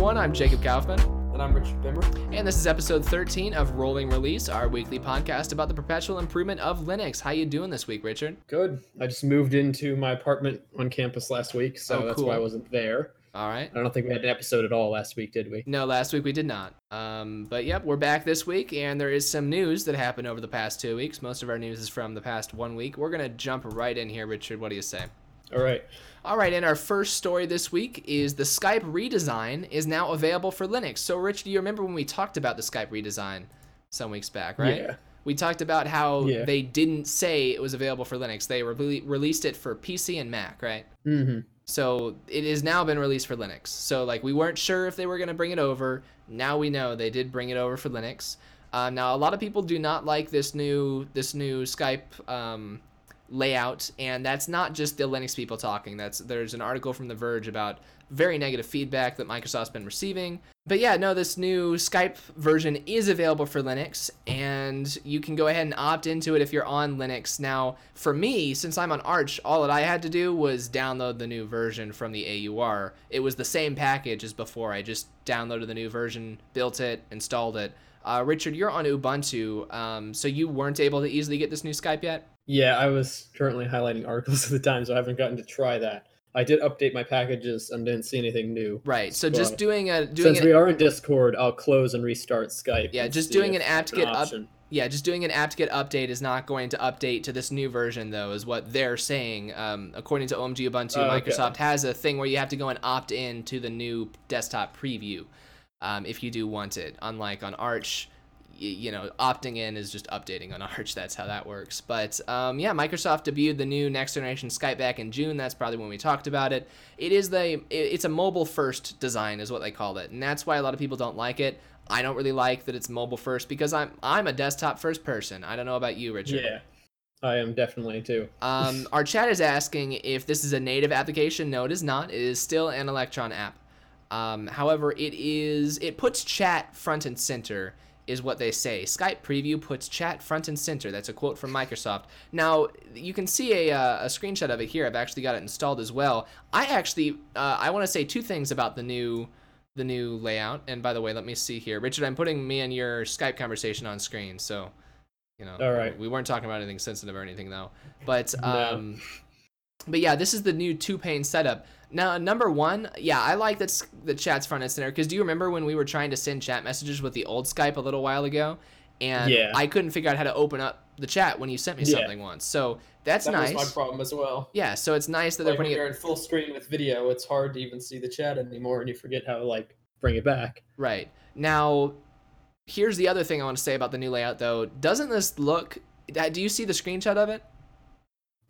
everyone. I'm Jacob Kaufman. And I'm Richard Bimmer. And this is episode 13 of Rolling Release, our weekly podcast about the perpetual improvement of Linux. How you doing this week, Richard? Good. I just moved into my apartment on campus last week, so Oh, that's cool. why I wasn't there. All right. I don't think we had an episode at all last week, did we? No, last week we did not. Um, but yep, we're back this week, and there is some news that happened over the past two weeks. Most of our news is from the past one week. We're gonna jump right in here, Richard. What do you say? All right. All right, and our first story this week is the Skype redesign is now available for Linux. So, Rich, do you remember when we talked about the Skype redesign some weeks back, right? Yeah. We talked about how Yeah. they didn't say it was available for Linux. They re- released it for PC and Mac, right? Mm-hmm. So it has now been released for Linux. So like we weren't sure if they were going to bring it over. Now we know they did bring it over for Linux. Uh, now a lot of people do not like this new this new Skype um, layout, and that's not just the Linux people talking. That's there's an article from The Verge about very negative feedback that Microsoft's been receiving. But yeah, no, this new Skype version is available for Linux, and you can go ahead and opt into it if you're on Linux. Now, for me, since I'm on Arch, all that I had to do was download the new version from the AUR. It was the same package as before. I just downloaded the new version, built it, installed it. Uh, Richard, you're on Ubuntu, um, so you weren't able to easily get this new Skype yet? Yeah, I was currently highlighting articles at the time, so I haven't gotten to try that. I did update my packages and didn't see anything new. Right. So just doing a doing Since an, we are in Discord, I'll close and restart Skype. Yeah, just doing an apt that's get up- yeah, just doing an apt-get update is not going to update to this new version, though, is what they're saying. Um, according to OMG Ubuntu, Oh, okay. Microsoft has a thing where you have to go and opt in to the new desktop preview um, if you do want it. Unlike on Arch, you know, opting in is just updating on Arch. That's how that works. But um, yeah, Microsoft debuted the new next generation Skype back in June. That's probably when we talked about it. It is the it's a mobile first design, is what they called it, and that's why a lot of people don't like it. I don't really like that it's mobile first because I'm I'm a desktop first person. I don't know about you, Richard. Yeah, I am definitely too. Um, our chat is asking if this is a native application. No, it is not. It is still an Electron app. Um, however, it is it puts chat front and center is what they say. Skype Preview puts chat front and center. That's a quote from Microsoft. Now you can see a, uh, a screenshot of it here. I've actually got it installed as well. I actually uh, I want to say two things about the new the new layout. And by the way, let me see here, Richard. I'm putting me and your Skype conversation on screen, so you know. All right. We weren't talking about anything sensitive or anything though. But No. um, but yeah, this is the new two pane setup. Now, number one, yeah, I like that the chat's front and center because do you remember when we were trying to send chat messages with the old Skype a little while ago, and Yeah. I couldn't figure out how to open up the chat when you sent me Yeah. something once. So that's that nice. my problem as well. Yeah, so it's nice that they're Like when putting you're it in full screen with video, it's hard to even see the chat anymore, and you forget how to like bring it back. right now. Here's the other thing I want to say about the new layout, though. Doesn't this look? Do you see the screenshot of it?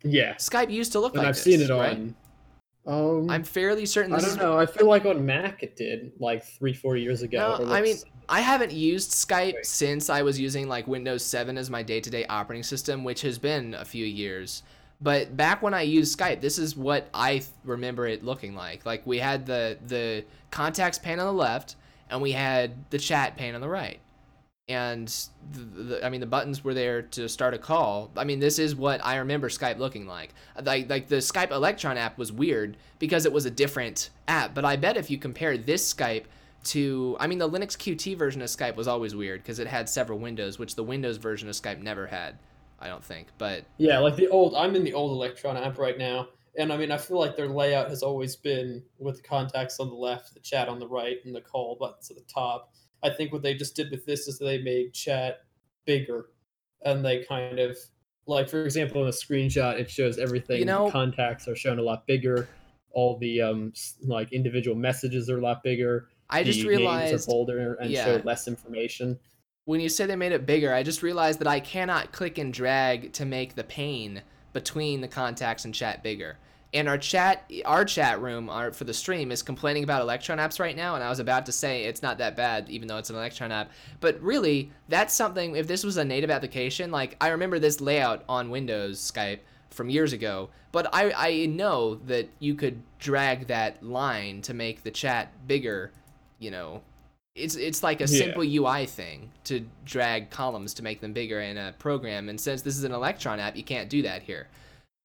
Yeah, Skype used to look and like I've this, seen it right? Um, I'm fairly certain I don't know. I feel like on Mac it did like three, four years ago. No, I mean, I haven't used Skype Wait. since I was using like Windows 7 as my day-to-day operating system, which has been a few years. But back when I used Skype, this is what I remember it looking like. Like we had the the contacts pane on the left, and we had the chat pane on the right. And the, the, I mean, the buttons were there to start a call. I mean, this is what I remember Skype looking like. Like, like the Skype Electron app was weird because it was a different app. But I bet if you compare this Skype to, I mean, the Linux Qt version of Skype was always weird because it had several windows, which the Windows version of Skype never had. I don't think. But yeah, like the old. I'm in the old Electron app right now, and I mean, I feel like their layout has always been with the contacts on the left, the chat on the right, and the call buttons at the top. I think what they just did with this is they made chat bigger, and they kind of like, for example, in a screenshot, it shows everything. You know- the contacts are shown a lot bigger. All the um like individual messages are a lot bigger. I just realized are bolder and yeah. show less information. when you say they made it bigger, I just realized that I cannot click and drag to make the pane between the contacts and chat bigger. And our chat, our chat room, our, for the stream is complaining about Electron apps right now, and I was about to say it's not that bad, even though it's an Electron app. But really, that's something. If this was a native application, like I remember this layout on Windows Skype from years ago, but I I know that you could drag that line to make the chat bigger, you know, it's it's like a Yeah. simple UI thing to drag columns to make them bigger in a program. And since this is an Electron app, you can't do that here.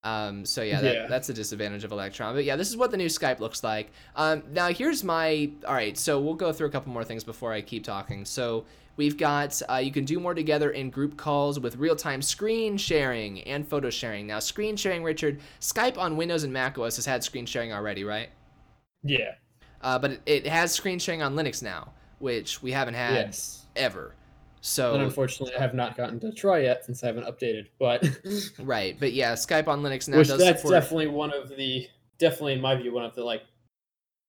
Um, so yeah, that, Yeah. that's a disadvantage of Electron. But yeah, this is what the new Skype looks like. Um, now here's my all right. So we'll go through a couple more things before I keep talking. So we've got uh, you can do more together in group calls with real-time screen sharing and photo sharing. Now screen sharing, Richard, Skype on Windows and Mac OS has had screen sharing already, right? Yeah. Uh, but it, it has screen sharing on Linux now, which we haven't had yes. ever. And So unfortunately, I have not gotten to try yet since I haven't updated. But right, but yeah, Skype on Linux now which does that's support. definitely one of the definitely in my view one of the like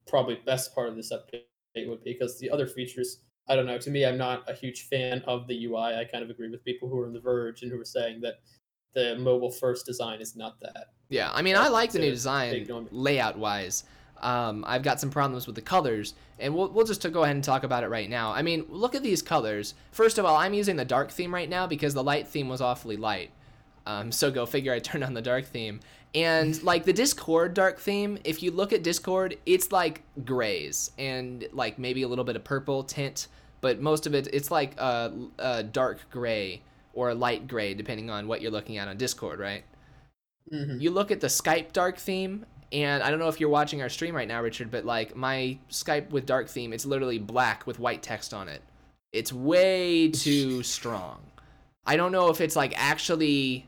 probably best part of this update would be because the other features I don't know to me I'm not a huge fan of the UI. I kind of agree with people who are on the verge and who are saying that the mobile first design is not that. Yeah, I mean, I like the new design layout wise. Um, I've got some problems with the colors, and we'll, we'll just go ahead and talk about it right now. I mean, look at these colors. First of all, I'm using the dark theme right now because the light theme was awfully light. Um, so go figure I turned on the dark theme. And like the Discord dark theme, if you look at Discord, it's like grays and like maybe a little bit of purple tint, but most of it, it's like a, a dark gray or a light gray, depending on what you're looking at on Discord, right? Mhm. you look at the Skype dark theme, and I don't know if you're watching our stream right now, Richard, but like my Skype with dark theme, it's literally black with white text on it. It's way too strong. I don't know if it's like actually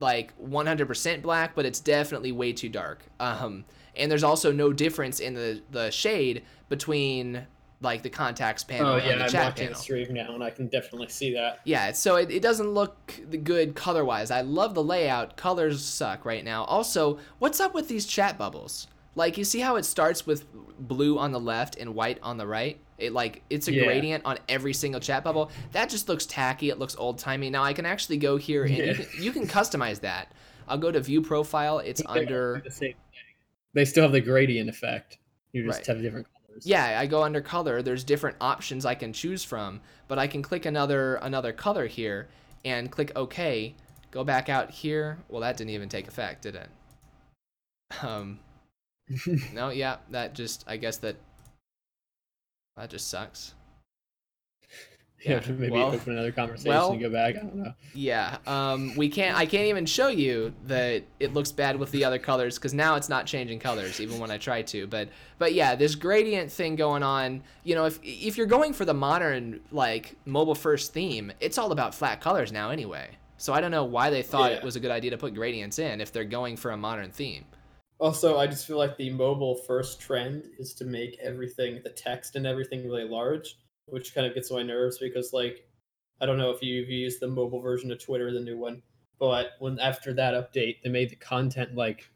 like 100% black, but it's definitely way too dark. Um, and there's also no difference in the the shade between like the contacts panel Oh yeah, the I'm chat watching panel. the stream now and I can definitely see that. Yeah, so it, it doesn't look good color wise. I love the layout. Colors suck right now. Also, what's up with these chat bubbles? Like, you see how it starts with blue on the left and white on the right? It like it's a Yeah. gradient on every single chat bubble. That just looks tacky. It looks old timey. Now I can actually go here and you, can, you can customize that. I'll go to view profile. It's under the same thing. They still have the gradient effect. You just Right. have different. Yeah i go under color. There's different options i can choose from but i can click another another color here and click ok go back out here. Well that didn't even take effect did it? Um no yeah that just i guess that that just sucks You have to maybe well- open another conversation well- and go back. I don't know. yeah um we can't i can't even show you that it looks bad with the other colors because now it's not changing colors even when i try to but but yeah this gradient thing going on you know if if you're going for the modern like mobile first theme it's all about flat colors now anyway so i don't know why they thought it was a good idea to put gradients in if they're going for a modern theme Also, I just feel like the mobile first trend is to make everything, the text and everything, really large, which kind of gets on my nerves because, like, I don't know if you've used the mobile version of Twitter, the new one, but when after that update, they made the content like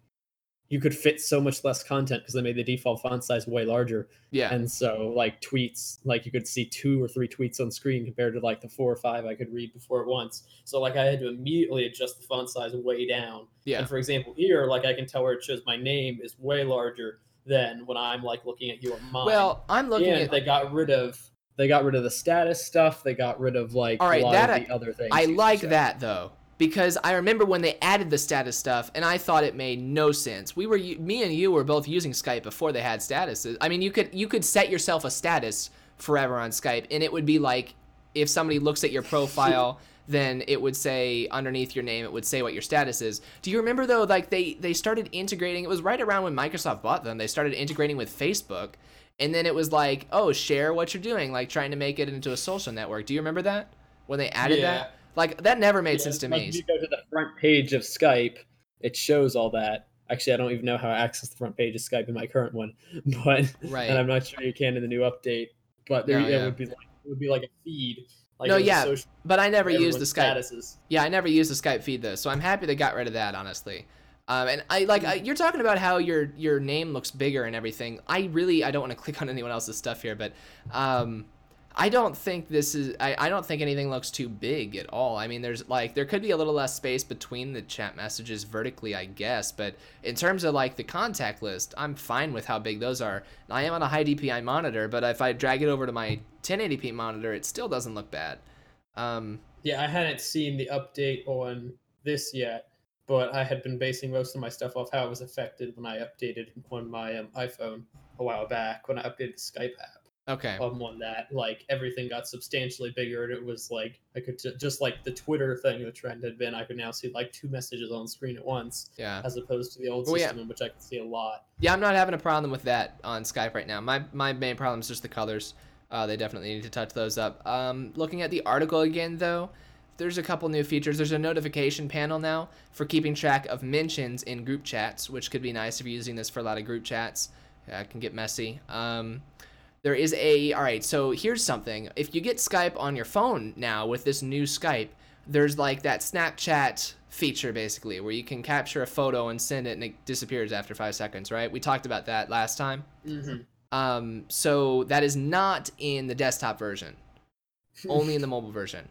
you could fit so much less content because they made the default font size way larger, yeah and so like tweets, like you could see two or three tweets on screen compared to like the four or five I could read before at once. So like I had to immediately adjust the font size way down yeah and for example, here, like I can tell where it shows my name is way larger than when I'm like looking at you on mine. well i'm looking and at they got rid of they got rid of the status stuff. They got rid of like All right, a lot that of I- the other things. I like said. that though because I remember when they added the status stuff and I thought it made no sense. We were me and you were both using Skype before they had statuses. I mean, you could you could set yourself a status forever on Skype and it would be like if somebody looks at your profile then it would say underneath your name it would say what your status is. Do you remember though like they they started integrating it was right around when Microsoft bought them. They started integrating with Facebook and then it was like, "Oh, share what you're doing," like trying to make it into a social network. Do you remember that? When they added Yeah. that? Like that never made Yeah, sense to me. If you go to the front page of Skype, it shows all that. Actually, I don't even know how to access the front page of Skype in my current one, but Right. and I'm not sure you can in the new update. But there, No, it would be like it would be like a feed. Like No, it was a yeah, social- But I never used the Skype. statuses. Yeah, I never used the Skype feed though, so I'm happy they got rid of that. Honestly, um, and I like I, you're talking about how your your name looks bigger and everything. I really I don't want to click on anyone else's stuff here, but um, I don't think this is I, I don't think anything looks too big at all. I mean, there's like there could be a little less space between the chat messages vertically, I guess, but in terms of like the contact list, I'm fine with how big those are. I am on a high DPI monitor, but if I drag it over to my 1080p monitor, it still doesn't look bad. Um, Yeah, I hadn't seen the update on this yet, but I had been basing most of my stuff off how it was affected when I updated on my um, iPhone a while back when I updated the Skype app. Okay. um, on that. Like everything got substantially bigger, and it was like I could t- just like the Twitter thing. The trend had been I could now see like two messages on screen at once, Yeah. as opposed to the old Well, yeah. system in which I could see a lot. Yeah, I'm not having a problem with that on Skype right now. My my main problem is just the colors. Uh, they definitely need to touch those up. Um, looking at the article again, though, there's a couple new features. There's a notification panel now for keeping track of mentions in group chats, which could be nice if you're using this for a lot of group chats. Yeah, it can get messy. Um, there is a all right. So here's something. If you get Skype on your phone now with this new Skype, there's like that Snapchat feature basically where you can capture a photo and send it and it disappears after five seconds. Right? We talked about that last time. Mm-hmm. Um, so that is not in the desktop version, only in the mobile version.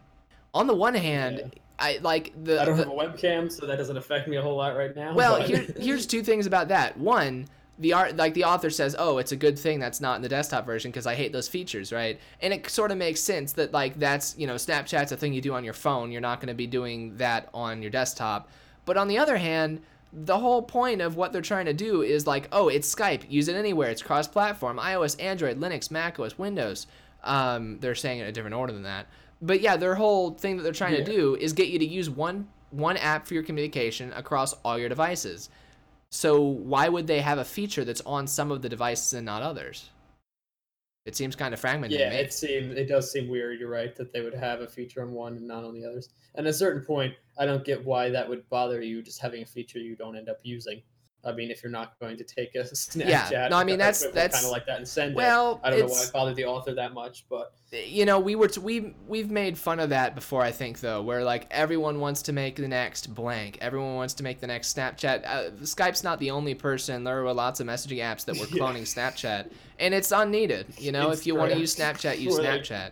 On the one hand, Yeah. I like the. I don't the- have a webcam, so that doesn't affect me a whole lot right now. well, here, here's two things about that. One, the art, like the author says, oh, it's a good thing that's not in the desktop version because I hate those features, right? And it sort of makes sense that like that's you know Snapchat's a thing you do on your phone. You're not going to be doing that on your desktop. But on the other hand, the whole point of what they're trying to do is like, oh, it's Skype. Use it anywhere. It's cross-platform. iOS, Android, Linux, macOS, Windows. Um, they're saying it in a different order than that. But yeah, their whole thing that they're trying Yeah. to do is get you to use one one app for your communication across all your devices. So why would they have a feature that's on some of the devices and not others? It seems kind of fragmented yeah, it seems it does seem weird. You're right that they would have a feature on one and not on the others. And at a certain point, I don't get why that would bother you. Just having a feature you don't end up using. I mean, if you're not going to take a Snapchat, yeah, No, I mean, that's- that's- kind of like that and send well, it. I don't know why I it bothered the author that much, but you know we were t- we we've made fun of that before i think though where like everyone wants to make the next blank. Everyone wants to make the next snapchat. Uh, skype's not the only person. There were lots of messaging apps that were cloning snapchat and it's unneeded you know? It's if you want to use snapchat use Or, like- snapchat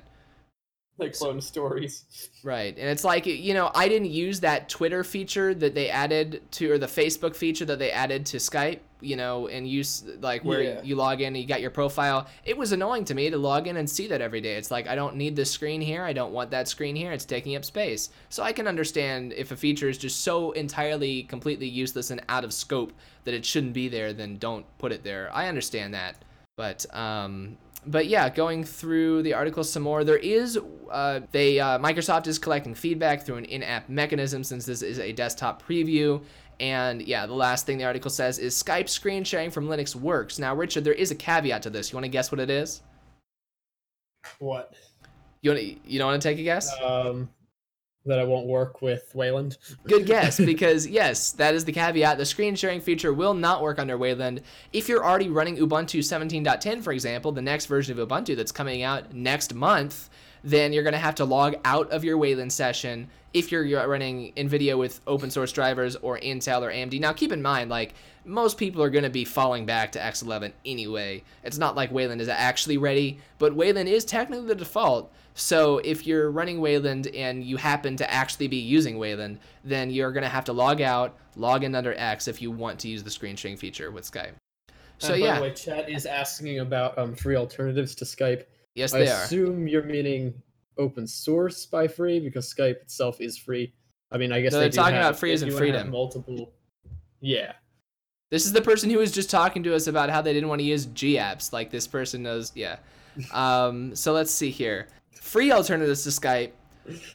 like clone stories. Right. And it's like, you know, I didn't use that Twitter feature that they added to, or the Facebook feature that they added to Skype, you know, and use like where Yeah. you log in and you got your profile. It was annoying to me to log in and see that every day. It's like, I don't need this screen here. I don't want that screen here. It's taking up space. So I can understand if a feature is just so entirely, completely useless and out of scope that it shouldn't be there, then don't put it there. I understand that. But, um, but yeah, going through the article some more, there is uh, they uh, Microsoft is collecting feedback through an in-app mechanism since this is a desktop preview. And yeah, the last thing the article says is Skype screen sharing from Linux works. Now, Richard, there is a caveat to this. You want to guess what it is? What? You want to, you don't want to take a guess? Um, that I won't work with Wayland. Good guess, because yes, that is the caveat. The screen sharing feature will not work under Wayland. If you're already running Ubuntu 17.10, for example, the next version of Ubuntu that's coming out next month, then you're going to have to log out of your Wayland session if you're you're running NVIDIA with open source drivers or Intel or AMD. Now, keep in mind, like, most people are going to be falling back to X11 anyway. It's not like Wayland is actually ready, but Wayland is technically the default. So if you're running Wayland and you happen to actually be using Wayland, then you're going to have to log out, log in under X if you want to use the screen sharing feature with Skype. So And by yeah, the way, chat is asking about um, free alternatives to Skype. yes I they are. I assume you're meaning open source by free because Skype itself is free. I mean, I guess No, they they're do talking have- about free if as in you wanna have freedom. Multiple. Yeah. This is the person who was just talking to us about how they didn't want to use G apps. Like this person knows, yeah. Um, so let's see here. Free alternatives to Skype.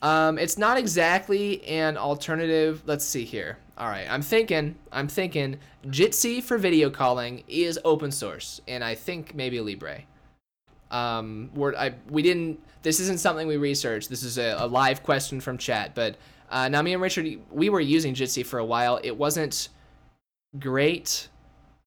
Um, it's not exactly an alternative. Let's see here. All right, I'm thinking. I'm thinking. Jitsi for video calling is open source, and I think maybe Libre. Um, we're, I we didn't. This isn't something we researched. This is a, a live question from chat. But uh, now me and Richard, we were using Jitsi for a while. It wasn't great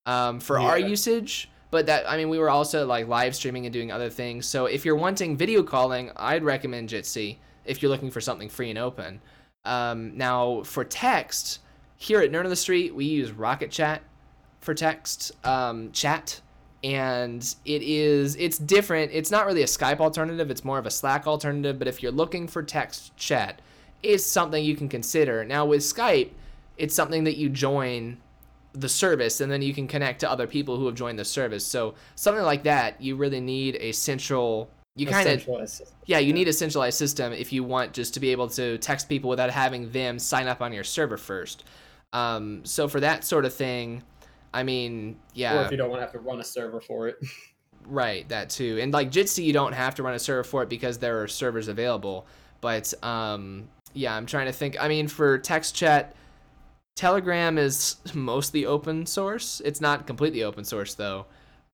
um, for our usage but that i mean we were also like live streaming and doing other things. So if you're wanting video calling i'd recommend jitsi if you're looking for something free and open. Um, now for text here at Nerd on the Street we use rocket chat for text um, chat. And it is it's different. It's not really a skype alternative. It's more of a slack alternative. But if you're looking for text chat it's something you can consider. Now with skype it's something that you join the service and then you can connect to other people who have joined the service so something like that you really need a central you kind of yeah you need a centralized system if you want just to be able to text people without having them sign up on your server first um, so for that sort of thing i mean yeah Or if you don't want to have to run a server for it. Right, that too. And like Jitsi, you don't have to run a server for it because there are servers available. But um, yeah, I'm trying to think. I mean, for text chat, Telegram is mostly open source. It's not completely open source though.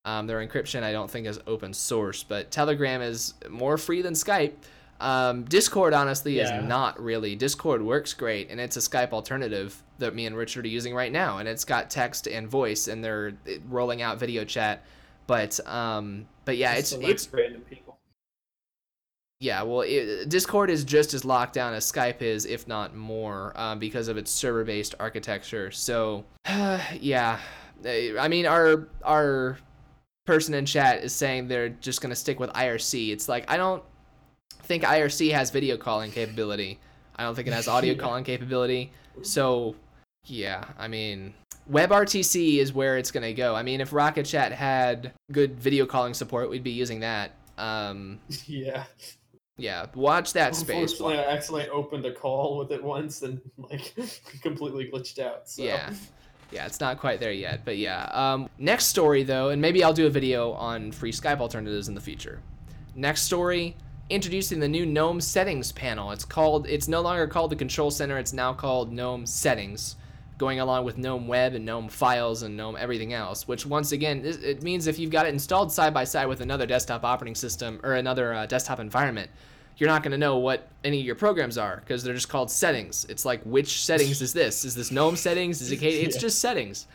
Um, their encryption, I don't think, is open source, but Telegram is more free than Skype. Um, Discord, honestly, Yeah. is not really. Discord works great, and it's a Skype alternative that me and Richard are using right now, and it's got text and voice, and they're rolling out video chat. But um, but yeah, it's it's random people. Yeah, well, it, Discord is just as locked down as Skype is, if not more, um, because of its server-based architecture. So, yeah, Eh, I mean, our our person in chat is saying they're just gonna stick with IRC. It's like I don't think IRC has video calling capability. I don't think it has audio Yeah. calling capability. So, yeah, I mean, WebRTC is where it's gonna go. I mean, if Rocket Chat had good video calling support, we'd be using that. Um, Yeah. Yeah, watch that space. Unfortunately, I accidentally opened a call with it once and like completely glitched out. So. Yeah. Yeah, it's not quite there yet, but yeah. Um, next story though, and maybe I'll do a video on free Skype alternatives in the future. Next story, introducing the new GNOME settings panel. It's called. It's no longer called the Control Center. It's now called GNOME Settings, going along with GNOME Web and GNOME Files and GNOME everything else. Which once again, it means if you've got it installed side by side with another desktop operating system or another uh, desktop environment, you're not going to know what any of your programs are because they're just called settings. It's like which settings is this? Is this GNOME settings? Is it K? It's Yeah. just settings.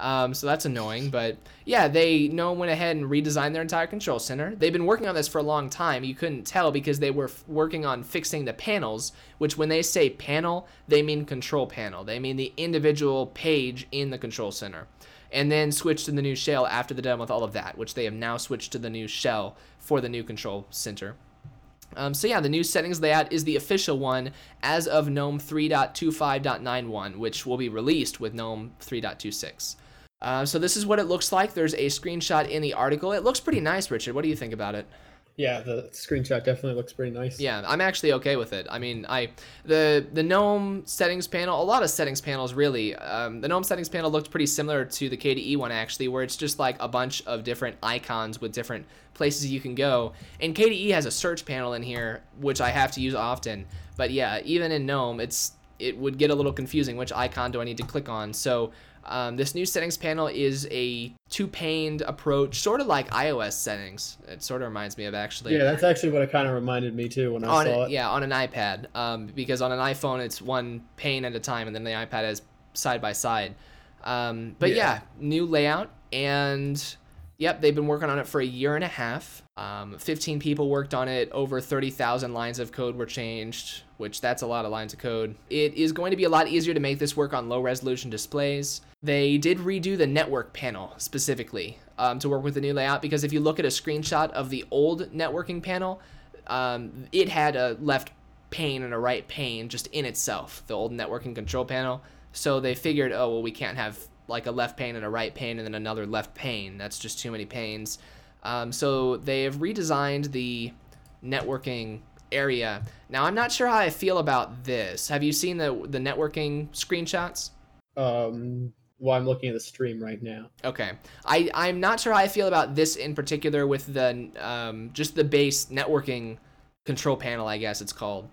Um, so that's annoying, but yeah, they GNOME went ahead and redesigned their entire control center. They've been working on this for a long time. You couldn't tell because they were f- working on fixing the panels, which when they say panel, they mean control panel. They mean the individual page in the control center. And then switched to the new shell after they're done with all of that, which they have now switched to the new shell for the new control center. Um, so yeah, the new settings layout is the official one as of GNOME 3.25.91, which will be released with GNOME 3.26. Uh, so this is what it looks like. There's a screenshot in the article. It looks pretty nice, Richard. What do you think about it? Yeah, the screenshot definitely looks pretty nice. Yeah, I'm actually okay with it. I mean, I the the GNOME settings panel, a lot of settings panels really. Um, the GNOME settings panel looked pretty similar to the KDE one actually, where it's just like a bunch of different icons with different places you can go. And KDE has a search panel in here, which I have to use often. But yeah, even in GNOME, it's it would get a little confusing. Which icon do I need to click on? So um, this new settings panel is a two-paned approach, sort of like iOS settings. It sort of reminds me of actually Yeah, that's actually what it kind of reminded me too when I on saw it, it. yeah on an ipad um, because on an iphone it's one pane at a time and then the ipad is side by side um, but yeah. Yeah. new layout and yep they've been working on it for a year and a half um, 15 people worked on it over 30000 lines of code were changed which that's a lot of lines of code it is going to be a lot easier to make this work on low resolution displays they did redo the network panel specifically um, to work with the new layout because if you look at a screenshot of the old networking panel um, it had a left pane and a right pane just in itself, the old networking control panel. So they figured, oh, well, we can't have like a left pane and a right pane and then another left pane. That's just too many panes. Um, so they have redesigned the networking area. Now, I'm not sure how I feel about this. Have you seen the, the networking screenshots? Um, well, I'm looking at the stream right now. Okay. I, I'm not sure how I feel about this in particular with the um, just the base networking control panel, I guess it's called,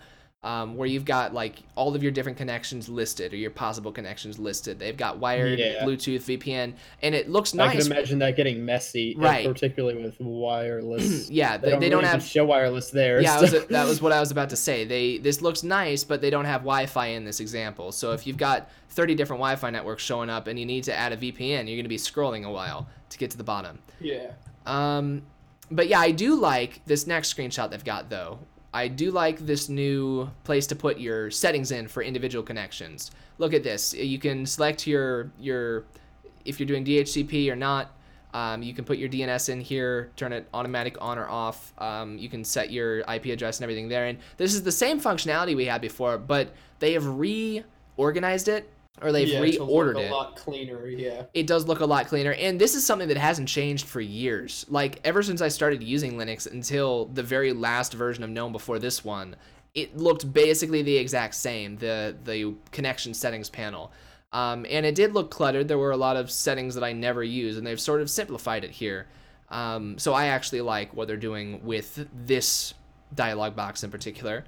um, where you've got like all of your different connections listed or your possible connections listed. They've got wired, Yeah. Bluetooth, VPN, and it looks nice. I can imagine that getting messy, uh, Right. particularly with wireless. yeah, they, they, don't, they don't have. show wireless there. Yeah, so- was, that was what I was about to say. They this looks nice, but they don't have Wi-Fi in this example. So if you've got 30 different Wi-Fi networks showing up and you need to add a VPN, you're going to be scrolling a while to get to the bottom. yeah. Um, but yeah, I do like this next screenshot they've got though. I do like this new place to put your settings in for individual connections. Look at this. You can select your your if you're doing DHCP or not. Um, you can put your DNS in here, turn it automatic on or off. Um, you can set your IP address and everything there. And this is the same functionality we had before, but they have reorganized it or they've yeah, to look a lot cleaner. Yeah. it does look a lot cleaner and this is something that hasn't changed for years like ever since i started using linux until the very last version of gnome before this one it looked basically the exact same the the connection settings panel um, and it did look cluttered there were a lot of settings that i never use and they've sort of simplified it here Um, so I actually like what they're doing with this dialog box in particular.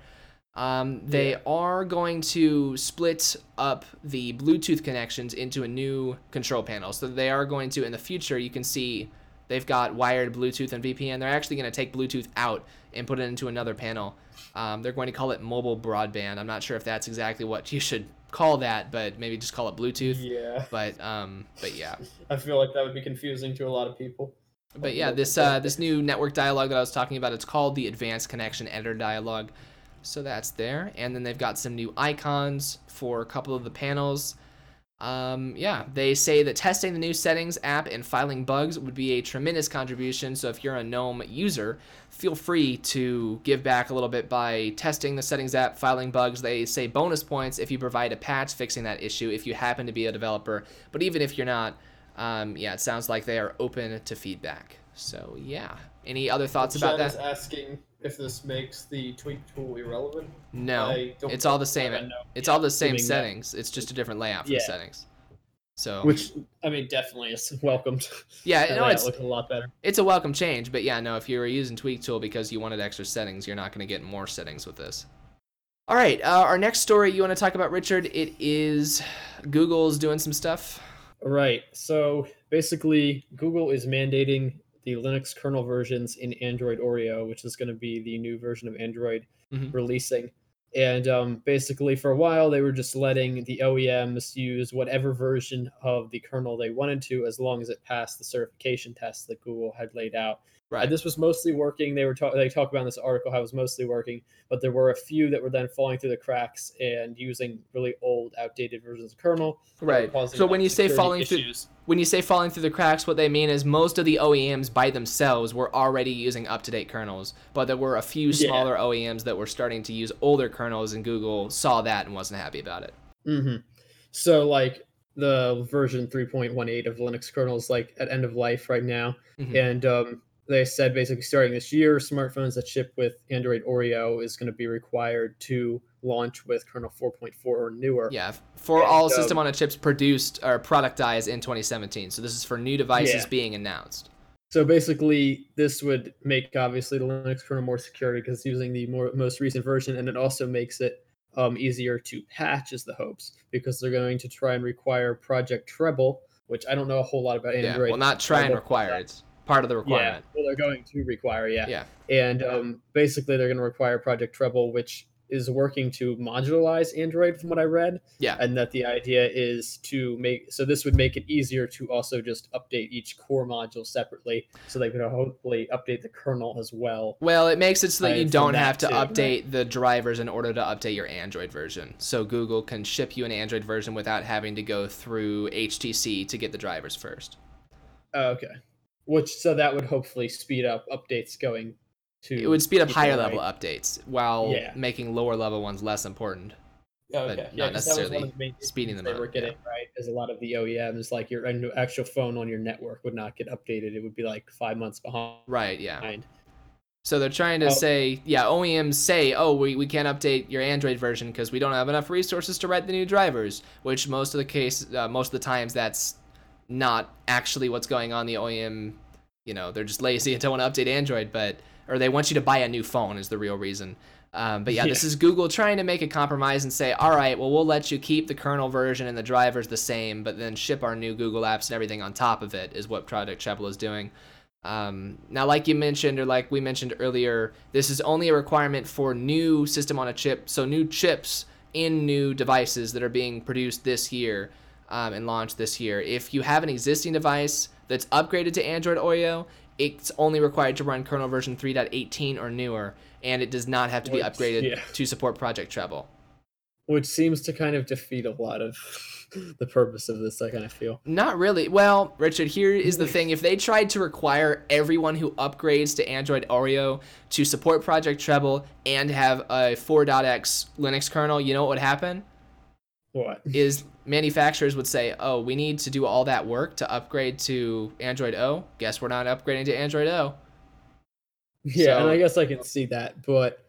Um, they Yeah. are going to split up the Bluetooth connections into a new control panel. So they are going to, in the future, you can see they've got wired Bluetooth and VPN. They're actually going to take Bluetooth out and put it into another panel. Um, they're going to call it mobile broadband. I'm not sure if that's exactly what you should call that, but maybe just call it Bluetooth. Yeah, But um, but yeah, I feel like that would be confusing to a lot of people. but yeah, this uh, this new network dialog that I was talking about, it's called the Advanced Connection Editor dialog. So that's there, and then they've got some new icons for a couple of the panels. Um, yeah, they say that testing the new settings app and filing bugs would be a tremendous contribution. So if you're a GNOME user, feel free to give back a little bit by testing the settings app, filing bugs. They say bonus points if you provide a patch fixing that issue if you happen to be a developer. But even if you're not, um, yeah, it sounds like they are open to feedback. So yeah, any other thoughts about is that? asking if this makes the tweak tool irrelevant. No, it's all the same. I. It's Yeah, all the same assuming that- settings. It's just a different layout for Yeah. the settings. So Which I mean, definitely is welcomed. yeah, no, it's looks a lot better. it's a welcome change. But yeah, no, if you were using Tweak Tool because you wanted extra settings, you're not going to get more settings with this. All right, uh, our next story you want to talk about, Richard? It is Google's doing some stuff. Right. So basically, Google is mandating the Linux kernel versions in Android Oreo, which is going to be the new version of Android Mhm. releasing. And um, basically, for a while, they were just letting the OEMs use whatever version of the kernel they wanted to, as long as it passed the certification tests that Google had laid out. Right. This was mostly working. They were talk- they talk about in this article how it was mostly working, but there were a few that were then falling through the cracks and using really old, outdated versions of kernel. Right. So when you say falling through when you say falling through the cracks, what they mean is most of the OEMs by themselves were already using up to date kernels, but there were a few Yeah. smaller OEMs that were starting to use older kernels, and Google saw that and wasn't happy about it. Mm-hmm. So like the version 3.18 of Linux kernels like at end of life right now, Mhm. and um, they said basically starting this year, smartphones that ship with Android Oreo is going to be required to launch with kernel 4.4 or newer. Yeah, for And, all um, system on a chips produced or productized in 2017. So this is for new devices Yeah. being announced. So basically, this would make obviously the Linux kernel more secure because it's using the more most recent version, and it also makes it um, easier to patch, is the hopes, because they're going to try and require Project Treble, which I don't know a whole lot about Yeah, Android. well, not try and require. It's part of the requirement. Yeah, well, they're going to require, yeah. Yeah. And um, basically, they're going to require Project Treble, which is working to modularize Android, from what I read. Yeah. And that the idea is to make so this would make it easier to also just update each core module separately, so they could hopefully update the kernel as well. Well, it makes it so that you don't that have to too, update the drivers in order to update your Android version. So Google can ship you an Android version without having to go through HTC to get the drivers first. Oh, okay. Which so that would hopefully speed up updates going to. It would speed up higher right? level updates while Yeah. making lower level ones less important. Oh, but okay. not 'cause that was necessarily one of the main speeding them they were up, getting right. Is a lot of the OEMs like your actual phone on your network would not get updated. It would be like five months behind. Right, yeah. So they're trying to Oh. say, yeah, OEMs say, oh, we, we can't update your Android version because we don't have enough resources to write the new drivers. Which most of the case, uh, most of the times, that's not actually what's going on. The OEM, you know, they're just lazy and don't want to update Android, but or they want you to buy a new phone is the real reason. Um, but yeah, this is Google trying to make a compromise and say, all right, well, we'll let you keep the kernel version and the drivers the same, but then ship our new Google apps and everything on top of it. Is what Project Treble is doing. Um, now, like you mentioned, or like we mentioned earlier, this is only a requirement for new system on a chip, so new chips in new devices that are being produced this year um, and launched this year. If you have an existing device that's upgraded to Android Oreo, it's only required to run kernel version 3.18 or newer, and it does not have to be upgraded yeah. to support Project Treble. Which seems to kind of defeat a lot of the purpose of this. I kind of feel. Not really. Well, Richard, here is the thing. If they tried to require everyone who upgrades to Android Oreo to support Project Treble and have a 4.x Linux kernel, you know what would happen? What? Is manufacturers would say, oh, we need to do all that work to upgrade to Android O. Guess we're not upgrading to Android O. Yeah, and I guess I can see that, but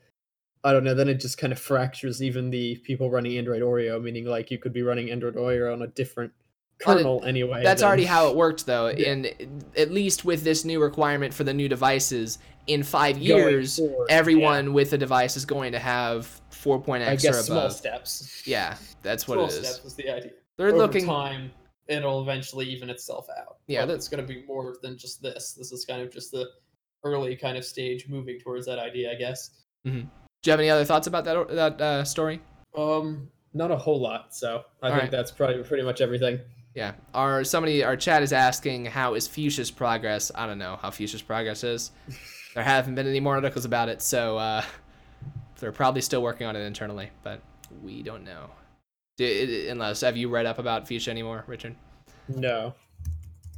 I don't know. Then it just kind of fractures even the people running Android Oreo, meaning like you could be running Android Oreo on a different kernel anyway. That's then- already how it worked though, Yeah. and at least with this new requirement for the new devices, in five years, forward, everyone with a device is going to have 4.x I or guess small above. steps. Yeah, that's what small it is. steps is the idea. They're Over looking. time, it'll eventually even itself out. Yeah, But that- it's going to be more than just this. This is kind of just the early kind of stage moving towards that idea, I guess. Do you have any other thoughts about that that uh, story? Um, not a whole lot. So I All think right. that's probably pretty much everything. Yeah. Our somebody our chat is asking how is Fuchsia's progress? I don't know how Fuchsia's progress is. there haven't been any more articles about it, so uh, they're probably still working on it internally, but we don't know. Unless have you read up about Fuchsia anymore, Richard? No.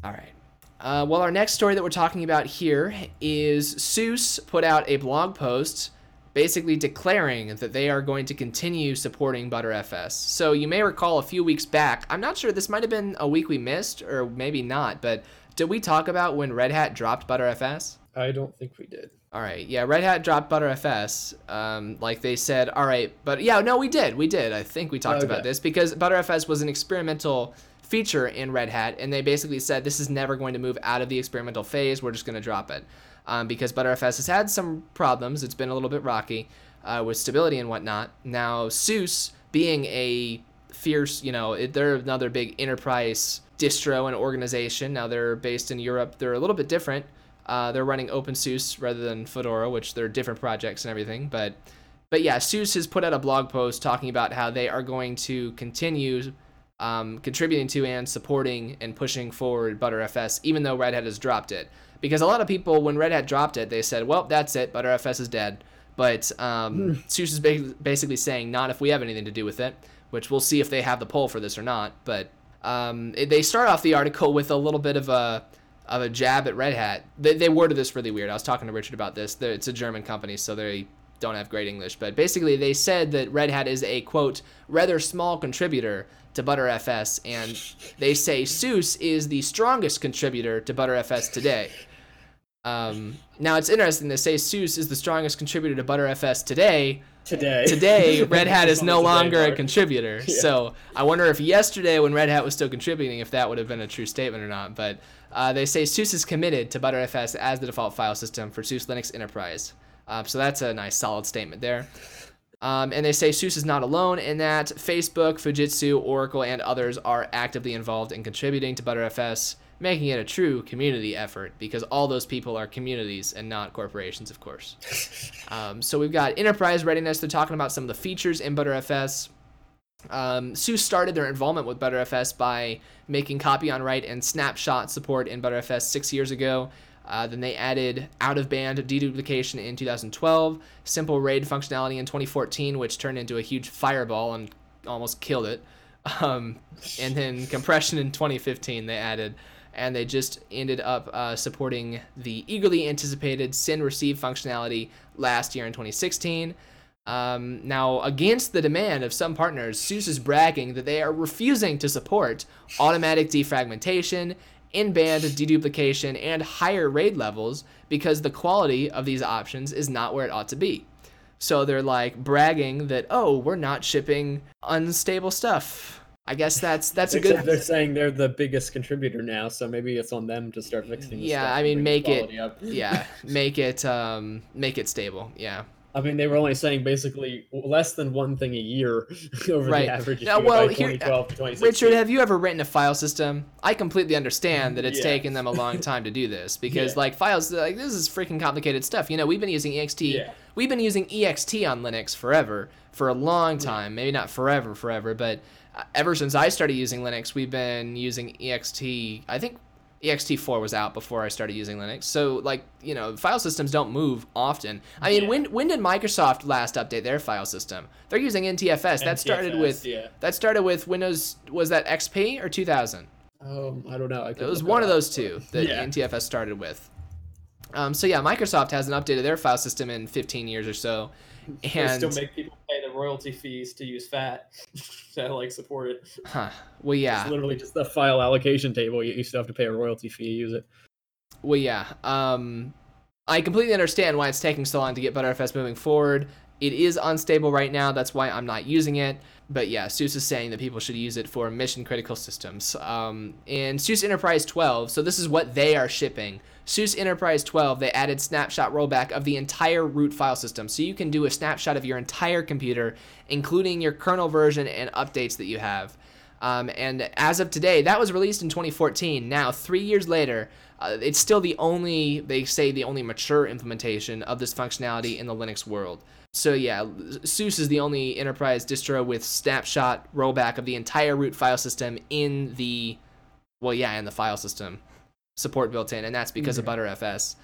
All right. Uh, well, our next story that we're talking about here is SUSE put out a blog post basically declaring that they are going to continue supporting ButterFS. So you may recall a few weeks back, I'm not sure, this might have been a week we missed, or maybe not, but did we talk about when Red Hat dropped ButterFS? I don't think we did. All right, yeah, Red Hat dropped ButterFS. Um, like they said, all right, but yeah, no, we did, we did. I think we talked about this because ButterFS was an experimental feature in Red Hat, and they basically said this is never going to move out of the experimental phase. We're just going to drop it um, because ButterFS has had some problems. It's been a little bit rocky uh, with stability and whatnot. Now, SUSE being a fierce, you know, it, they're another big enterprise distro and organization. Now they're based in Europe. They're a little bit different. Uh, they're running OpenSUSE rather than Fedora, which they're different projects and everything. But, but yeah, SUSE has put out a blog post talking about how they are going to continue um, contributing to and supporting and pushing forward ButterFS, even though Red Hat has dropped it. Because a lot of people, when Red Hat dropped it, they said, "Well, that's it. ButterFS is dead." But um, SUSE is ba- basically saying, "Not if we have anything to do with it." Which we'll see if they have the poll for this or not. But um, they start off the article with a little bit of a of a jab at Red Hat. They, they worded this really weird. I was talking to Richard about this. They're, it's a German company, so they don't have great English. But basically, they said that Red Hat is a quote rather small contributor to ButterFS, and they say SUSE is the strongest contributor to ButterFS today. Um, now it's interesting to say SUSE is the strongest contributor to ButterFS today. Today. Today, Red Hat is no longer a contributor. Yeah. So I wonder if yesterday, when Red Hat was still contributing, if that would have been a true statement or not. But uh, they say SUSE is committed to ButterFS as the default file system for SUSE Linux Enterprise. Uh, so that's a nice solid statement there. Um, and they say SUSE is not alone in that Facebook, Fujitsu, Oracle, and others are actively involved in contributing to ButterFS, making it a true community effort because all those people are communities and not corporations, of course. Um, so we've got enterprise readiness. They're talking about some of the features in ButterFS. Um, SUSE started their involvement with ButterFS by making copy on write and snapshot support in ButterFS six years ago. Uh, then they added out of band deduplication in 2012, simple RAID functionality in 2014, which turned into a huge fireball and almost killed it. Um, and then compression in 2015 they added, and they just ended up uh, supporting the eagerly anticipated send receive functionality last year in 2016. Um, now, against the demand of some partners, SUSE is bragging that they are refusing to support automatic defragmentation, in-band deduplication, and higher RAID levels because the quality of these options is not where it ought to be. So they're like bragging that, oh, we're not shipping unstable stuff. I guess that's that's a good. They're saying they're the biggest contributor now, so maybe it's on them to start fixing. Yeah, I mean, make it- Up. Yeah, make it um, make it stable. Yeah. I mean, they were only saying basically less than one thing a year over Right. the average. Now, well, here- to 2016. Richard, have you ever written a file system? I completely understand that it's Yeah. taken them a long time to do this because Yeah. like files like this is freaking complicated stuff. You know, we've been using ext. Yeah. We've been using ext on Linux forever for a long time. Maybe not forever, forever, but uh, ever since I started using Linux, we've been using ext. I think ext4 was out before I started using Linux. So like, you know, file systems don't move often. I mean, Yeah. when when did Microsoft last update their file system? They're using NTFS. That started with yeah. that started with Windows. Was that XP or 2000? Um, I don't know. I It was one of those two that Yeah. NTFS started with. Um, so yeah, Microsoft hasn't updated their file system in 15 years or so, They and still make people pay royalty fees to use FAT to like support it. huh, well yeah, It's literally just the file allocation table. You, you still have to pay a royalty fee to use it. well yeah. Um, I completely understand why it's taking so long to get ButterFS moving forward. It is unstable right now. That's why I'm not using it. But yeah, SUSE is saying that people should use it for mission critical systems. Um, in SUSE Enterprise 12, so this is what they are shipping. SUSE Enterprise 12, they added snapshot rollback of the entire root file system. So you can do a snapshot of your entire computer, including your kernel version and updates that you have. Um, and as of today, that was released in 2014. Now, three years later, uh, it's still the only, they say, the only mature implementation of this functionality in the Linux world. So yeah, SUSE is the only enterprise distro with snapshot rollback of the entire root file system in the, well, yeah, in the file system support built in, and that's because mm-hmm. of Btrfs.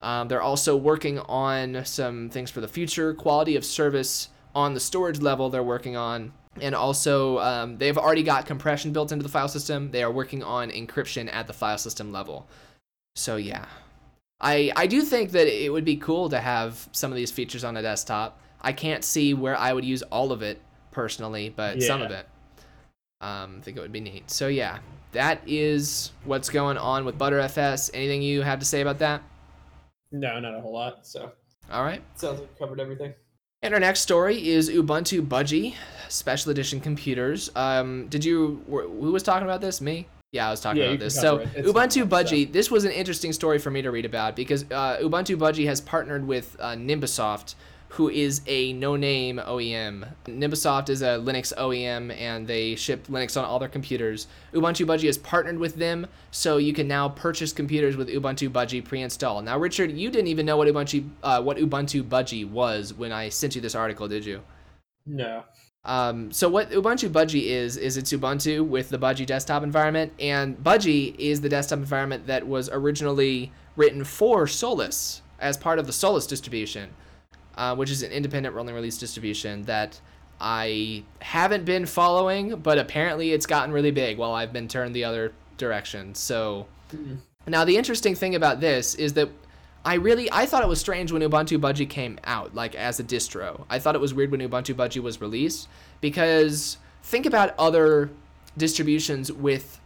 Um, they're also working on some things for the future, quality of service on the storage level. They're working on and also um, they've already got compression built into the file system. They are working on encryption at the file system level. So yeah, I I do think that it would be cool to have some of these features on a desktop. I can't see where I would use all of it personally, but yeah. some of it. Um, I think it would be neat. So yeah, that is what's going on with Btrfs. Anything you have to say about that? No, not a whole lot. So. All right. Sounds like covered everything. And our next story is Ubuntu Budgie, special edition computers. Um, did you? Who was talking about this? Me? Yeah, I was talking yeah, about this. So Ubuntu Budgie, stuff. this was an interesting story for me to read about because uh, Ubuntu Budgie has partnered with uh, Nimbusoft, who is a no-name OEM. Nimbusoft is a Linux OEM, and they ship Linux on all their computers. Ubuntu Budgie has partnered with them, so you can now purchase computers with Ubuntu Budgie pre-installed. Now, Richard, you didn't even know what Ubuntu uh, what Ubuntu Budgie was when I sent you this article, did you? No. Um, so what Ubuntu Budgie is is it's Ubuntu with the Budgie desktop environment, and Budgie is the desktop environment that was originally written for Solus as part of the Solus distribution uh, which is an independent rolling release distribution that I haven't been following, but apparently it's gotten really big while I've been turned the other direction. So mm-hmm. now the interesting thing about this is that I really I thought it was strange when Ubuntu Budgie came out, like as a distro. I thought it was weird when Ubuntu Budgie was released because think about other distributions with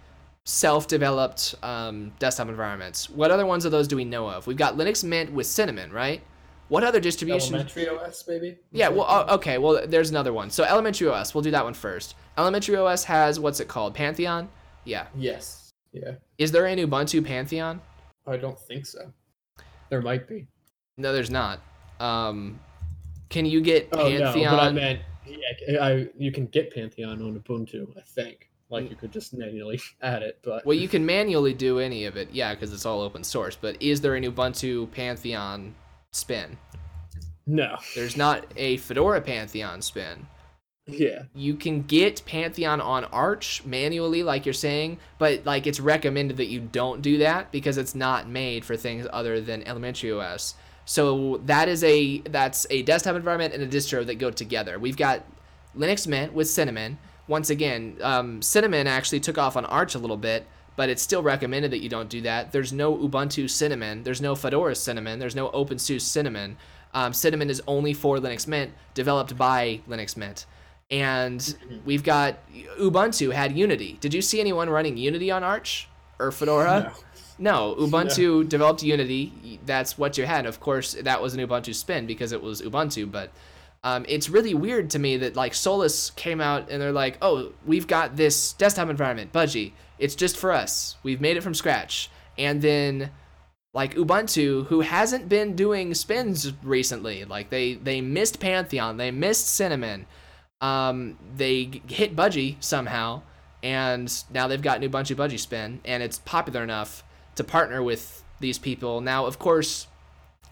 self-developed um, desktop environments. What other ones of those do we know of? We've got Linux Mint with Cinnamon, right? What other distribution? Elementary OS, maybe. Yeah. Well, uh, okay. Well, there's another one. So Elementary OS. We'll do that one first. Elementary OS has what's it called? Pantheon. Yeah. Yes. Yeah. Is there an Ubuntu Pantheon? I don't think so. There might be. No, there's not. Um, can you get oh, Pantheon? No, but I meant, yeah, I, you can get Pantheon on Ubuntu. I think. Like you could just manually add it, but well, you can manually do any of it, yeah, because it's all open source. But is there an Ubuntu Pantheon spin. No. There's not a Fedora Pantheon spin. Yeah. You can get Pantheon on Arch manually, like you're saying, but like it's recommended that you don't do that because it's not made for things other than elementary OS. So that is a that's a desktop environment and a distro that go together. We've got Linux Mint with Cinnamon. Once again, um, Cinnamon actually took off on Arch a little bit, but it's still recommended that you don't do that. There's no Ubuntu Cinnamon, there's no Fedora Cinnamon, there's no OpenSUSE Cinnamon. Um, Cinnamon is only for Linux Mint, developed by Linux Mint. And mm-hmm. we've got Ubuntu had Unity. Did you see anyone running Unity on Arch or Fedora? No. No, Ubuntu no. developed Unity. That's what you had. Of course, that was an Ubuntu spin because it was Ubuntu, but um, it's really weird to me that like Solus came out and they're like, oh, we've got this desktop environment, Budgie. It's just for us. We've made it from scratch. And then like Ubuntu, who hasn't been doing spins recently, like they they missed Pantheon, they missed Cinnamon, um, they hit Budgie somehow, and now they've got new Ubuntu Budgie spin, and it's popular enough to partner with these people. Now, of course,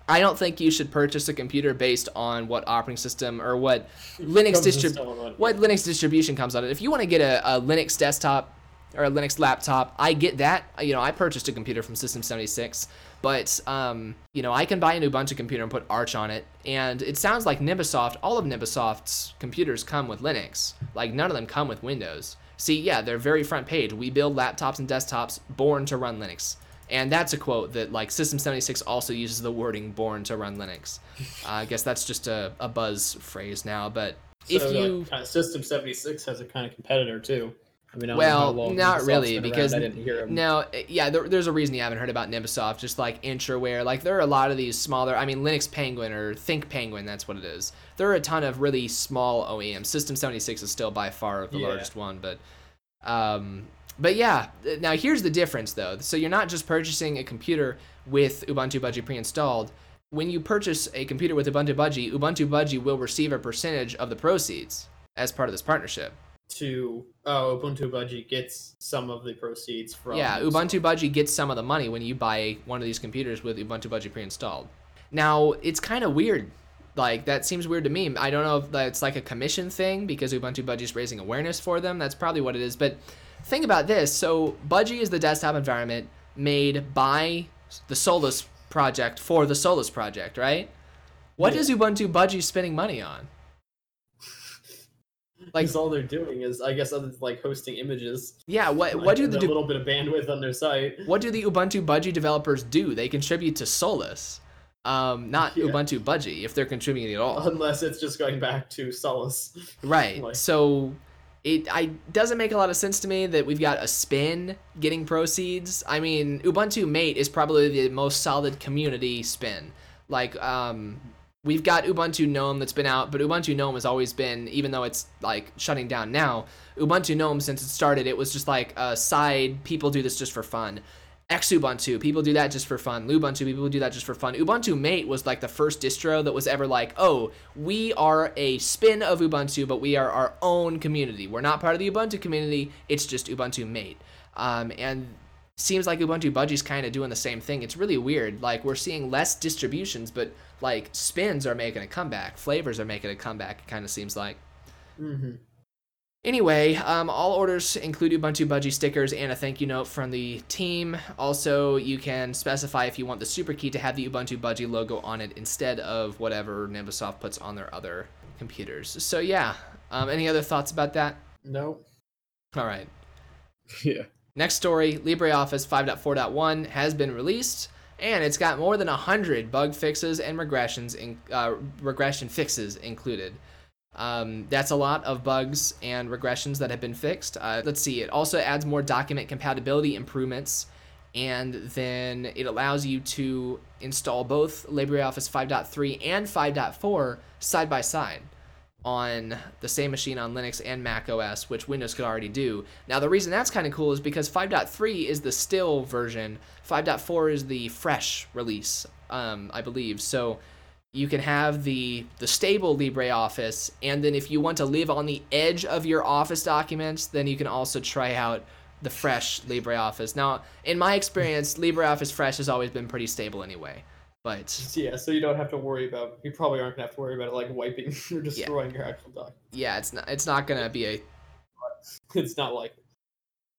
I don't think you should purchase a computer based on what operating system or what Linux distrib- what Linux distribution comes on it. If you want to get a, a, Linux desktop or a Linux laptop, I get that. You know, I purchased a computer from System 76, but um, you know, I can buy a Ubuntu computer and put Arch on it, and it sounds like Nimbusoft. All of Nimbusoft's computers come with Linux. Like none of them come with Windows. See, yeah, they're very front page. We build laptops and desktops born to run Linux. And that's a quote that like System 76 also uses the wording "born to run Linux." Uh, I guess that's just a, a buzz phrase now, but so if you kind of System 76 has a kind of competitor too. I mean, I Well, not really, because I didn't hear 'em. No, uh, yeah, there, there's a reason you haven't heard about Nimbusoft, just like Entroware. Like, there are a lot of these smaller, I mean, Linux Penguin or Think Penguin, that's what it is. There are a ton of really small OEMs. System 76 is still by far the Yeah. largest one, but, um, but yeah, uh, now here's the difference though. So you're not just purchasing a computer with Ubuntu Budgie pre-installed. When you purchase a computer with Ubuntu Budgie, Ubuntu Budgie will receive a percentage of the proceeds as part of this partnership. To oh, Ubuntu Budgie gets some of the proceeds from. Yeah, Ubuntu Budgie gets some of the money when you buy one of these computers with Ubuntu Budgie pre-installed. Now, it's kind of weird. Like that seems weird to me. I don't know if that's like a commission thing because Ubuntu Budgie is raising awareness for them. That's probably what it is. But think about this. So Budgie is the desktop environment made by the Solus project for the Solus project, right? What Yeah. is Ubuntu Budgie spending money on? Like, Because all they're doing is, I guess, other than like hosting images. yeah, what what do the a little bit of bandwidth on their site? what do the Ubuntu Budgie developers do? They contribute to Solus, um, not Yeah. Ubuntu Budgie if they're contributing at all. Unless it's just going back to Solus. right. like- So it I doesn't make a lot of sense to me that we've got a spin getting proceeds. I mean, Ubuntu Mate is probably the most solid community spin. Like um we've got Ubuntu Gnome that's been out, but Ubuntu Gnome has always been, even though it's like shutting down now, Ubuntu Gnome since it started, it was just like a side. People do this just for fun. Xubuntu, people do that just for fun. Lubuntu, people do that just for fun. Ubuntu Mate was like the first distro that was ever like, oh, we are a spin of Ubuntu, but we are our own community. We're not part of the Ubuntu community. It's just Ubuntu Mate. Um, and seems like Ubuntu Budgie's kind of doing the same thing. It's really weird. Like we're seeing less distributions, but like spins are making a comeback. Flavors are making a comeback. It kind of seems like. Mm-hmm. Anyway, um, all orders include Ubuntu Budgie stickers and a thank you note from the team. Also, you can specify if you want the super key to have the Ubuntu Budgie logo on it instead of whatever Nimbusoft puts on their other computers. So yeah, um, any other thoughts about that? No. All right. yeah. Next story LibreOffice 5.4.1 has been released, and it's got more than 100 bug fixes and regressions in, uh, regression fixes included. Um, that's a lot of bugs and regressions that have been fixed. Uh, let's see, it also adds more document compatibility improvements, and then it allows you to install both LibreOffice 5.3 and 5.4 side by side on the same machine on Linux and Mac OS, which Windows could already do. Now, the reason that's kind of cool is because 5.3 is the still version, 5.4 is the fresh release, um, I believe. So you can have the the stable LibreOffice, and then if you want to live on the edge of your Office documents, then you can also try out the fresh LibreOffice. Now, in my experience, LibreOffice Fresh has always been pretty stable anyway. But Yeah, so you don't have to worry about. You probably aren't gonna have to worry about it like wiping or destroying your actual doc. yeah, it's not it's not gonna be a It's not like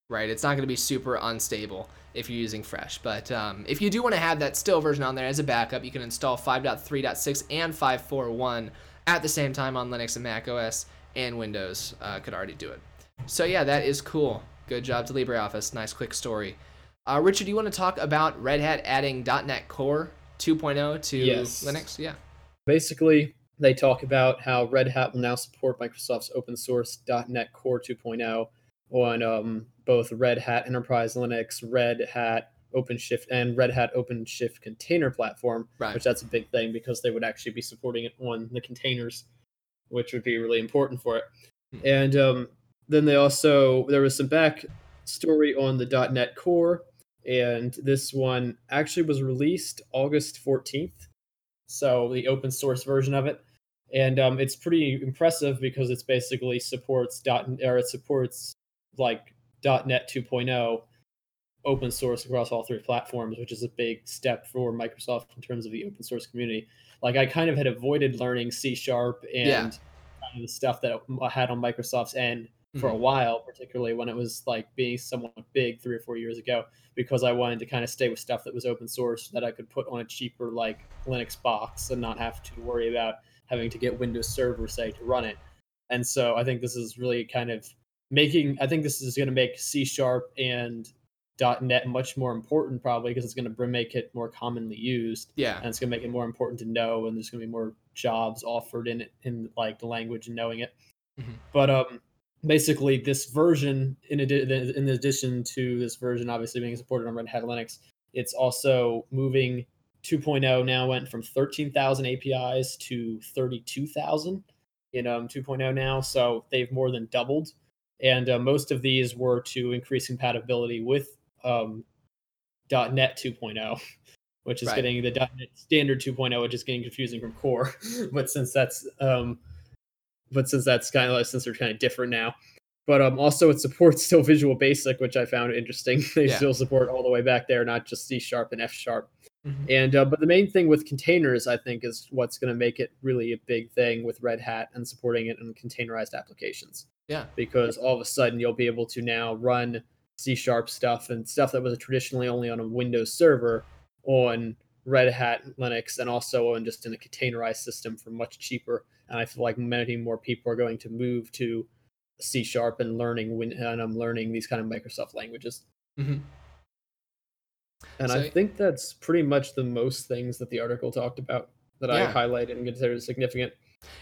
right? It's not going to be super unstable if you're using Fresh. But um, if you do want to have that still version on there as a backup, you can install 5.3.6 and 5.4.1 at the same time on Linux and Mac OS, and Windows uh, could already do it. So yeah, that is cool. Good job to LibreOffice. Nice quick story. Uh, Richard, do you want to talk about Red Hat adding .NET Core 2.0 to Yes. Linux? Yeah. Basically, they talk about how Red Hat will now support Microsoft's open source .NET Core 2.0 on um, both Red Hat Enterprise Linux, Red Hat OpenShift, and Red Hat OpenShift Container Platform. Right. Which that's a big thing because they would actually be supporting it on the containers, which would be really important for it. Hmm. And um, then they also there was some back story on the .NET Core, and this one actually was released August 14th so the open source version of it. And um, it's pretty impressive because it's basically supports dot or it supports like .NET 2.0 open source across all three platforms which is a big step for microsoft in terms of the open source community. Like i kind of had avoided learning c sharp and Yeah. kind of the stuff that i had on microsoft's end for a Mhm. while particularly when it was like being somewhat big three or four years ago because I wanted to kind of stay with stuff that was open source that I could put on a cheaper like Linux box and not have to worry about having to get Windows Server say to run it. And so I think this is really kind of making I think this is going to make C sharp and .NET much more important probably because it's going to make it more commonly used Yeah. and it's going to make it more important to know and there's going to be more jobs offered in it in like the language and knowing it Mhm. but um basically this version in, adi- in addition to this version obviously being supported on red hat linux it's also moving 2.0 now went from 13,000 apis to 32,000 in um, 2.0 now so they've more than doubled and uh, most of these were to increase compatibility with um, .NET 2.0, which is Right. getting the .NET standard 2.0, which is getting confusing from Core. but since that's um, but since that's kind of since they're kind of different now. But um, also it supports still Visual Basic, which I found interesting. they Yeah. still support all the way back there, not just C sharp and F sharp. Mhm. And uh, but the main thing with containers, I think, is what's going to make it really a big thing with Red Hat and supporting it in containerized applications Yeah. because all of a sudden you'll be able to now run C sharp stuff and stuff that was traditionally only on a Windows server on Red Hat Linux and also on just in a containerized system for much cheaper. And I feel like many more people are going to move to C sharp and learning Win- and I'm learning these kind of Microsoft languages. Mhm. And So- I think that's pretty much the most things that the article talked about that Yeah. I highlighted and considered significant.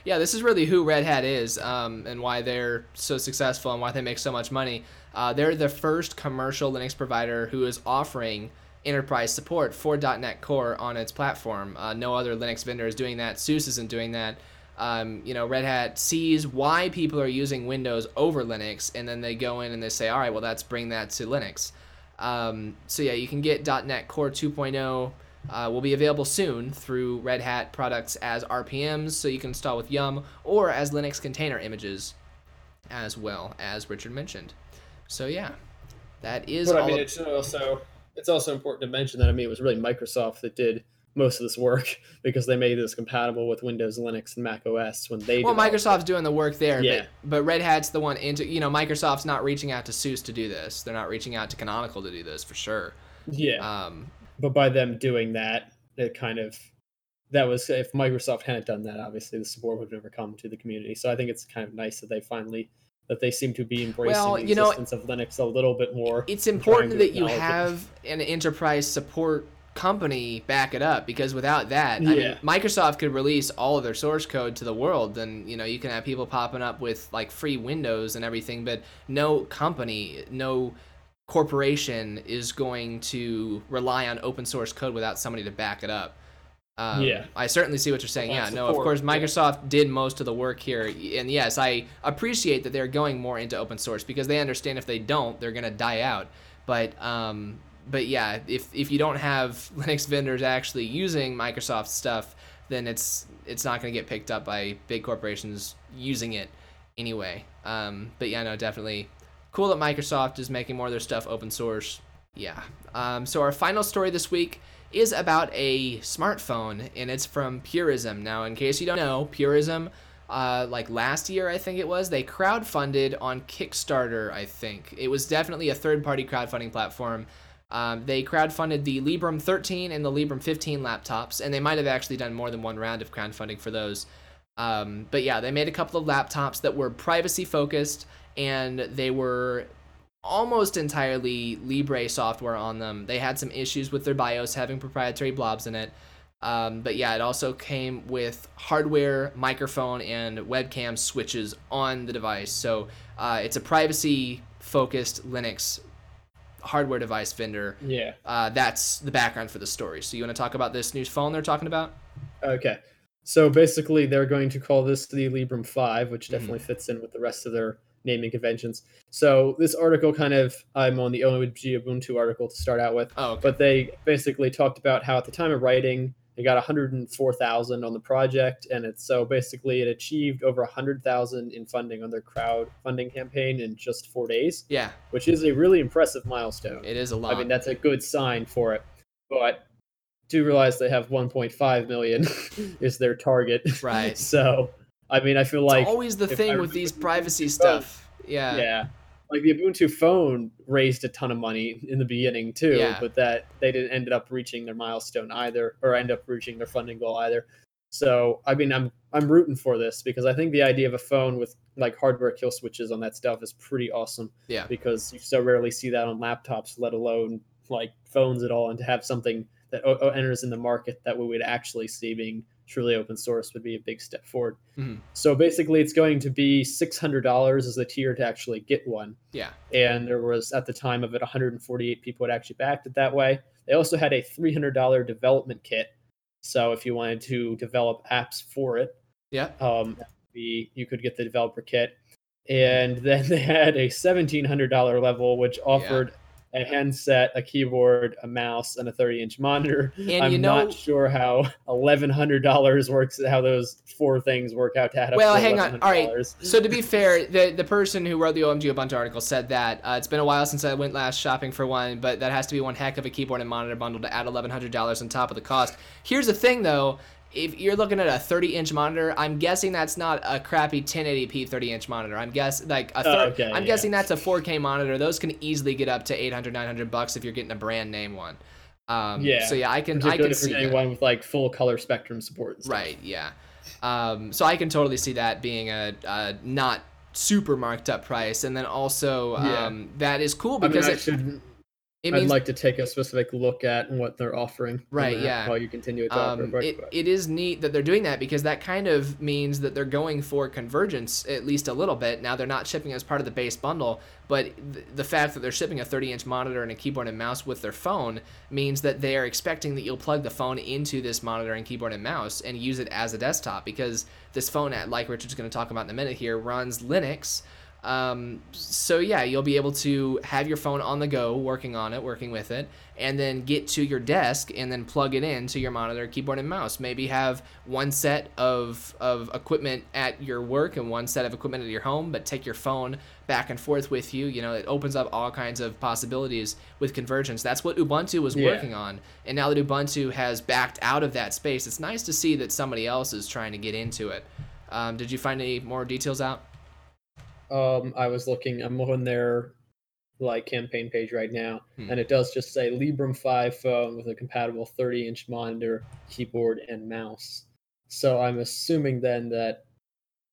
Yeah, this is really who Red Hat is um, and why they're so successful and why they make so much money. Uh, they're the first commercial Linux provider who is offering enterprise support for .NET Core on its platform. Uh, no other Linux vendor is doing that. SUSE isn't doing that. Um, you know, Red Hat sees why people are using Windows over Linux, and then they go in and they say, all right, well, let's bring that to Linux. Um, so yeah, you can get .NET Core 2.0 uh, will be available soon through Red Hat products as RPMs, so you can install with Yum or as Linux container images, as well as Richard mentioned. So yeah, that is But all. I mean, it's also it's also important to mention that I mean it was really Microsoft that did most of this work because they made this compatible with Windows, Linux, and Mac OS when they. well, developed it. Microsoft's doing the work there, Yeah. but, but Red Hat's the one into. You know, Microsoft's not reaching out to SUSE to do this. They're not reaching out to Canonical to do this for sure. Yeah, Um, but by them doing that, it kind of that was if Microsoft hadn't done that, obviously the support would never come to the community. So I think it's kind of nice that they finally that they seem to be embracing Well, the you know, existence of Linux a little bit more. it's important that you acknowledge it. have an enterprise support company back it up because without that I mean, microsoft could release all of their source code to the world then you know you can have people popping up with like free windows and everything but no company no corporation is going to rely on open source code without somebody to back it up um, Yeah. I certainly see what you're saying. Yeah, Without no, of support, course, yeah. Microsoft did most of the work here, and yes, I appreciate that they're going more into open source because they understand if they don't, they're gonna die out. But um, but yeah, if if you don't have Linux vendors actually using Microsoft stuff, then it's it's not gonna get picked up by big corporations using it anyway. Um, but yeah, no, definitely cool that Microsoft is making more of their stuff open source. Yeah. Um, so our final story this week is about a smartphone, and it's from Purism. Now, in case you don't know, Purism, uh, like last year, I think it was, they crowdfunded on Kickstarter. I think it was definitely a third-party crowdfunding platform. Um, they crowdfunded the Librem 13 and the Librem 15 laptops, and they might have actually done more than one round of crowdfunding for those. Um, but yeah, they made a couple of laptops that were privacy focused, and they were almost entirely Libre software on them. They had some issues with their BIOS having proprietary blobs in it. Um, but yeah, it also came with hardware, microphone, and webcam switches on the device. So uh, it's a privacy focused Linux hardware device vendor. Yeah. Uh, that's the background for the story. So you want to talk about this new phone they're talking about? Okay. So basically, they're going to call this the Librem 5, which Mhm. definitely fits in with the rest of their naming conventions. So this article kind of, I'm on the OMG Ubuntu article to start out with, Oh, okay. but they basically talked about how at the time of writing, they got 104,000 on the project, and it's so basically it achieved over 100,000 in funding on their crowdfunding campaign in just four days, yeah, which is a really impressive milestone. it is a lot. I mean, that's a good sign for it. But do realize they have 1.5 million is their target. Right. so, I mean, I feel like it's always the thing with these the privacy Ubuntu stuff. Yeah. yeah, like the Ubuntu phone raised a ton of money in the beginning too, Yeah. but that they didn't ended up reaching their milestone either, or end up reaching their funding goal either. So, I mean, I'm I'm rooting for this because I think the idea of a phone with like hardware kill switches on that stuff is pretty awesome Yeah. because you so rarely see that on laptops, let alone like phones at all, and to have something that o- o- enters in the market that we would actually see being truly open source would be a big step forward. Mhm. So basically, it's going to be six hundred dollars as a tier to actually get one. Yeah. And there was at the time of it, 148 people had actually backed it that way. They also had a $300 development kit. So if you wanted to develop apps for it, Yeah. um, the, you could get the developer kit. And then they had a $1,700 level, which offered a handset, a keyboard, a mouse, and a 30 inch monitor. And I'm you know, not sure how $1,100 works, how those four things work out to add up Well, hang on. All right. So to be fair, the the person who wrote the OMG Ubuntu article said that uh, it's been a while since I went last shopping for one, but that has to be one heck of a keyboard and monitor bundle to add eleven hundred dollars on top of the cost. Here's the thing, though. If you're looking at a 30 inch monitor, I'm guessing that's not a crappy 1080p 30 inch monitor. I'm guess like a Oh, okay, I'm yeah. guessing that's a 4K monitor. Those can easily get up to 800 900 bucks if you're getting a brand name one. Um, Yeah, So yeah, I can I can see one with like full color spectrum support. Right. Yeah. Um, so I can totally see that being a, a not super marked up price, and then also Yeah. um, that is cool I mean, because I it, should, it I'd like to take a specific look at what they're offering. Right, yeah. While you continue to um, quick, it, it is neat that they're doing that because that kind of means that they're going for convergence at least a little bit. Now they're not shipping as part of the base bundle, but th- the fact that they're shipping a 30 inch monitor and a keyboard and mouse with their phone means that they are expecting that you'll plug the phone into this monitor and keyboard and mouse and use it as a desktop because this phone, at like Richard's going to talk about in a minute here, runs Linux. Um, so yeah, you'll be able to have your phone on the go, working on it, working with it, and then get to your desk and then plug it in to your monitor, keyboard, and mouse. Maybe have one set of of equipment at your work and one set of equipment at your home, but take your phone back and forth with you. You know, it opens up all kinds of possibilities with convergence. That's what Ubuntu was Yeah. working on, and now that Ubuntu has backed out of that space, it's nice to see that somebody else is trying to get into it. Um, did you find any more details out? Um, I was looking. I'm on their like campaign page right now, Hmm. and it does just say Librem 5 phone with a compatible 30 inch monitor, keyboard, and mouse. So I'm assuming then that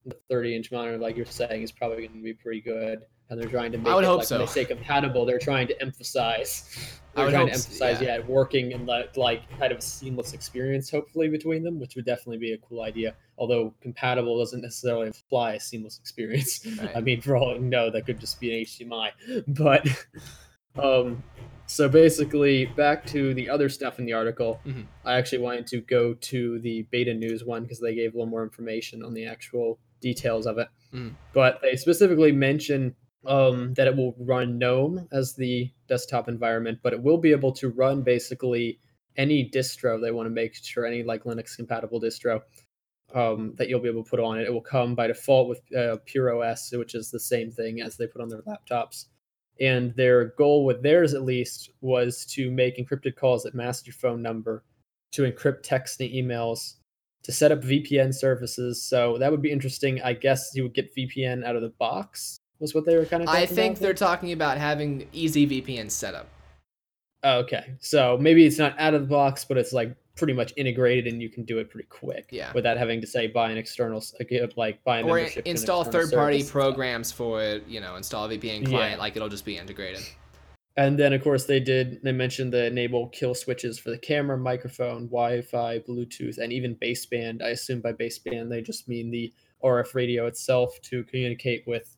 the 30 inch monitor, like you're saying, is probably going to be pretty good. And they're trying to make I would it hope like so. when they say compatible, they're trying to emphasize. I They're would trying to emphasize, yeah. yeah, working and like, like kind of a seamless experience, hopefully between them, which would definitely be a cool idea. Although compatible doesn't necessarily imply a seamless experience. Right. I mean, for all we know, that could just be an HDMI. But um, so basically, back to the other stuff in the article. Mhm. I actually wanted to go to the BetaNews one because they gave a little more information on the actual details of it. Mhm. But they specifically mention um, that it will run GNOME as the desktop environment, but it will be able to run basically any distro they want to make sure any like Linux compatible distro um, that you'll be able to put on it. It will come by default with uh, Pure OS, which is the same thing as they put on their laptops. And their goal with theirs, at least, was to make encrypted calls that mask your phone number, to encrypt text and emails, to set up VPN services. So that would be interesting. I guess you would get VPN out of the box. Was what they were kind of. I think about they're there? talking about having easy VPN setup. Oh, okay, so maybe it's not out of the box, but it's like pretty much integrated, and you can do it pretty quick. Yeah. Without having to say buy an external, like, buy a Or membership. install third-party programs for it. You know, install a VPN client. Yeah. Like it'll just be integrated. And then, of course, they did. They mentioned the enable kill switches for the camera, microphone, Wi-Fi, Bluetooth, and even baseband. I assume by baseband they just mean the RF radio itself to communicate with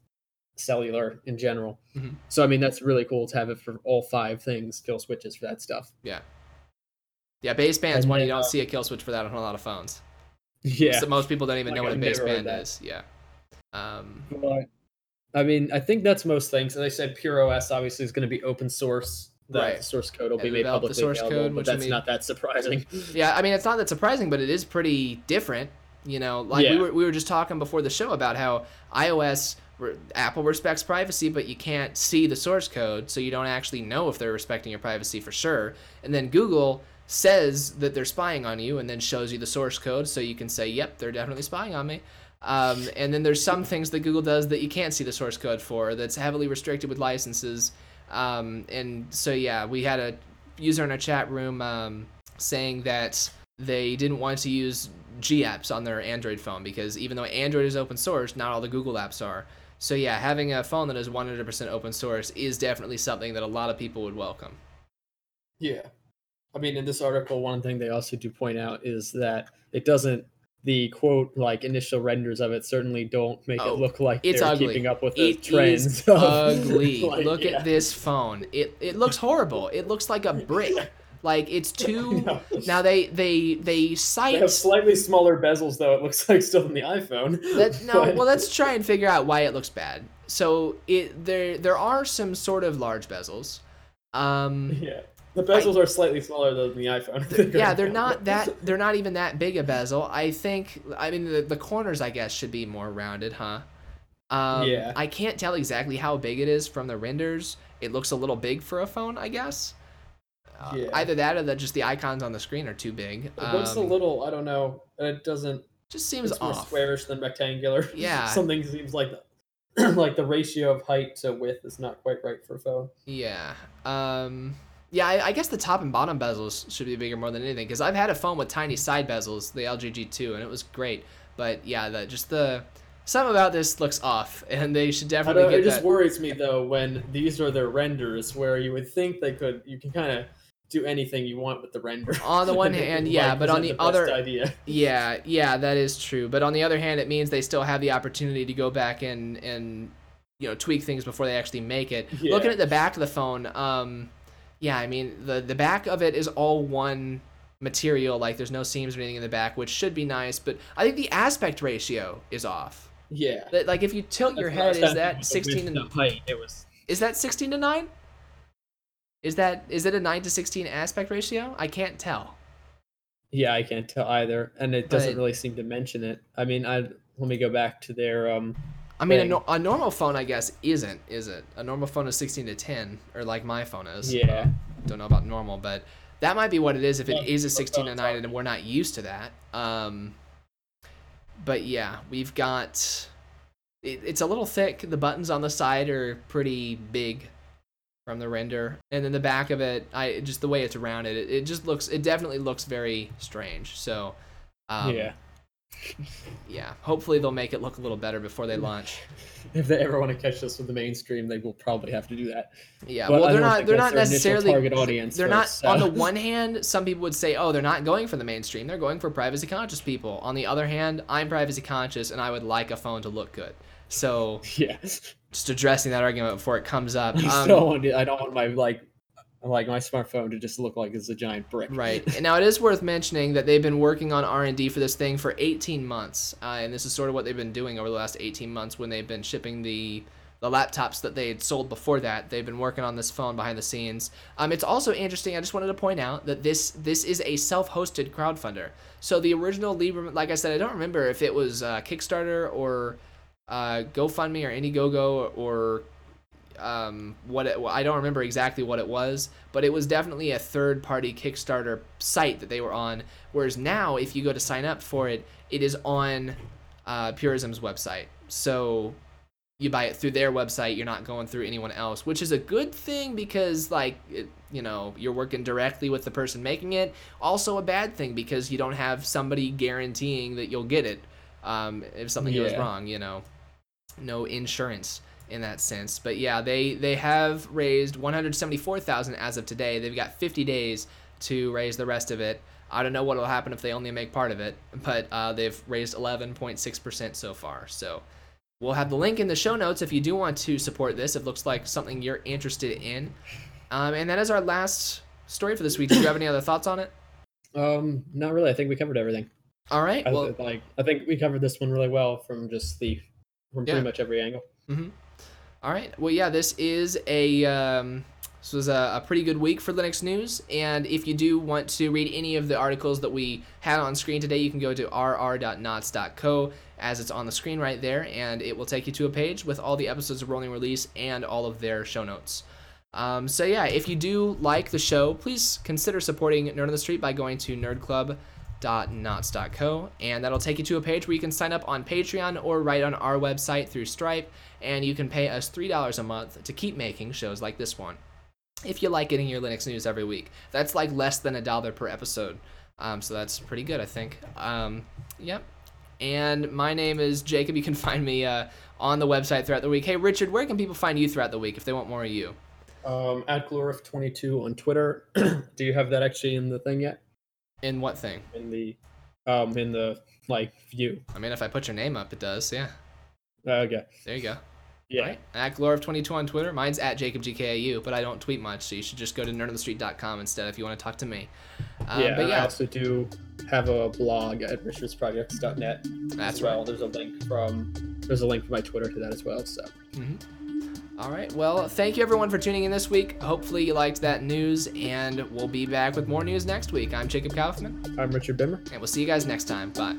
cellular in general. Mhm. So, I mean, that's really cool to have it for all five things, kill switches for that stuff. Yeah. Yeah, baseband's And one you don't uh, see a kill switch for that on a lot of phones. Yeah. So most people don't even know what a I've never heard baseband is. Yeah. Um, But, I mean, I think that's most things. And they said Pure OS obviously is going to be open source. The Right. source code will Yeah, be made developed the publicly source available, code, but which that's not that surprising. yeah, I mean, it's not that surprising, but it is pretty different. You know, like we were we were just talking before the show about how iOS Apple respects privacy, but you can't see the source code, so you don't actually know if they're respecting your privacy for sure. And then Google says that they're spying on you, and then shows you the source code, so you can say, "Yep, they're definitely spying on me." Um, and then there's some things that Google does that you can't see the source code for, that's heavily restricted with licenses. Um, and so yeah, we had a user in our chat room um, saying that they didn't want to use G apps on their Android phone because even though Android is open source, not all the Google apps are. So yeah, having a phone that is 100% open source is definitely something that a lot of people would welcome. Yeah. I mean, in this article, one thing they also do point out is that it doesn't the quote like initial renders of it certainly don't make Oh, it look like it's they're ugly. keeping up with the It trends. is ugly. like, Look yeah. at this phone. It it looks horrible. It looks like a brick. Like it's too. No. Now they they they cite. They have slightly smaller bezels, though. It looks like still in the iPhone. That, no, But- well, let's try and figure out why it looks bad. So it there there are some sort of large bezels. Um, yeah, the bezels are slightly smaller than the iPhone. yeah, they're not that they're not even that big a bezel. I think I mean the, the corners I guess should be more rounded, huh? Um, Yeah. I can't tell exactly how big it is from the renders. It looks a little big for a phone, I guess. Uh, Yeah. Either that or that just the icons on the screen are too big. It looks a Um, little. I don't know. It doesn't. just seems It's more off. squarish than rectangular. Yeah. Something seems like the, like the ratio of height to width is not quite right for a phone. Yeah. Um. Yeah, I, I guess the top and bottom bezels should be bigger more than anything because I've had a phone with tiny side bezels, the LG G2, and it was great. But yeah, the just the something about this looks off, and they should definitely it just worries me though when these are their renders, where you would think they could. You can kind of do anything you want with the render. On the one hand, yeah, like, but on present the other- idea. Yeah, yeah, that is true. But on the other hand, it means they still have the opportunity to go back and and you know tweak things before they actually make it. Yeah. Looking at the back of the phone, um, yeah, I mean the the back of it is all one material. Like there's no seams or anything in the back, which should be nice. But I think the aspect ratio is off. Yeah. Like if you tilt your head, is that 16 and and height? It was is that 16 to 9? Is that is it a 9 to 16 aspect ratio? I can't tell. yeah, I can't tell either, and it doesn't But- really seem to mention it. I mean, I let me go back to their um. I mean, a, no, a normal phone, I guess, isn't, is it? A normal phone is 16 to 10, or like my phone is. Yeah. Don't know about normal, but that might be what it is if it is a 16 to 9 and we're not used to that. Um, but yeah, we've got. It, it's a little thick. The buttons on the side are pretty big from the render, and then the back of it, I just the way it's rounded, it, it just looks. It definitely looks very strange. So, um, yeah. yeah. Hopefully they'll make it look a little better before they launch. If they ever want to catch this with the mainstream, they will probably have to do that. Yeah, But well, they're don't They're not necessarily. target audience. They're first, not. On the one hand, some people would say, "Oh, they're not going for the mainstream. They're going for privacy conscious people." On the other hand, I'm privacy conscious, and I would like a phone to look good. So, Yeah. Just addressing that argument before it comes up. I Um, don't want. to- I don't want my like, like my smartphone to just look like it's a giant brick. Right. And now it is worth mentioning that they've been working on R&D for this thing for 18 months. Uh, and this is sort of what they've been doing over the last 18 months when they've been shipping the the laptops that they had sold before that. They've been working on this phone behind the scenes. Um, it's also interesting. I just wanted to point out that this this is a self-hosted crowdfunder. So the original Librem, like I said, I don't remember if it was uh, Kickstarter or uh, GoFundMe or Indiegogo or um, what it, well, I don't remember exactly what it was, but it was definitely a third party Kickstarter site that they were on. Whereas now, if you go to sign up for it, it is on uh, Purism's website. So you buy it through their website. You're not going through anyone else, which is a good thing because, like, it, you know, you're working directly with the person making it. Also, a bad thing because you don't have somebody guaranteeing that you'll get it um, if something goes wrong. You know, no insurance in that sense. But yeah, they they have raised 174,000 as of today. They've got 50 days to raise the rest of it. I don't know what will happen if they only make part of it, but uh, they've raised 11.6% so far. So we'll have the link in the show notes if you do want to support this. It looks like something you're interested in. Um, and that is our last story for this week. Do you have any other thoughts on it? Um, not really. I think we covered everything. All right. I, Well, like, I think we covered this one really well from just the from Yeah. pretty much every angle. All right. Well, yeah, this is a um, this was a, a pretty good week for Linux news. And if you do want to read any of the articles that we had on screen today, you can go to rr.knots.co as it's on the screen right there, and it will take you to a page with all the episodes of Rolling Release and all of their show notes. Um, so yeah, if you do like the show, please consider supporting Nerd on the Street by going to nerdclub.knots.co, and that'll take you to a page where you can sign up on Patreon or right on our website through Stripe, and you can pay us three dollars a month to keep making shows like this one. If you like getting your Linux news every week, that's like less than a dollar per episode, um, so that's pretty good, I think. Um, yep. And my name is Jacob. You can find me uh, on the website throughout the week. Hey, Richard, where can people find you throughout the week if they want more of you? Um, at Glorif22 on Twitter. Do you have that actually in the thing yet? In what thing? In the um in the like view. I mean, if I put your name up, it does. Yeah. Okay. There you go. Yeah. Right? At Glorf22 on Twitter. Mine's at JacobGKAU, but I don't tweet much, so you should just go to nerdonthestreet.com instead if you want to talk to me. Um, yeah, but yeah. I also do have a blog at richardsprojects.net that's as well. right. There's a link from there's a link from my Twitter to that as well. So All right. Well, thank you everyone for tuning in this week. Hopefully you liked that news, and we'll be back with more news next week. I'm Jacob Kaufman, I'm Richard Bimmer. and we'll see you guys next time. Bye.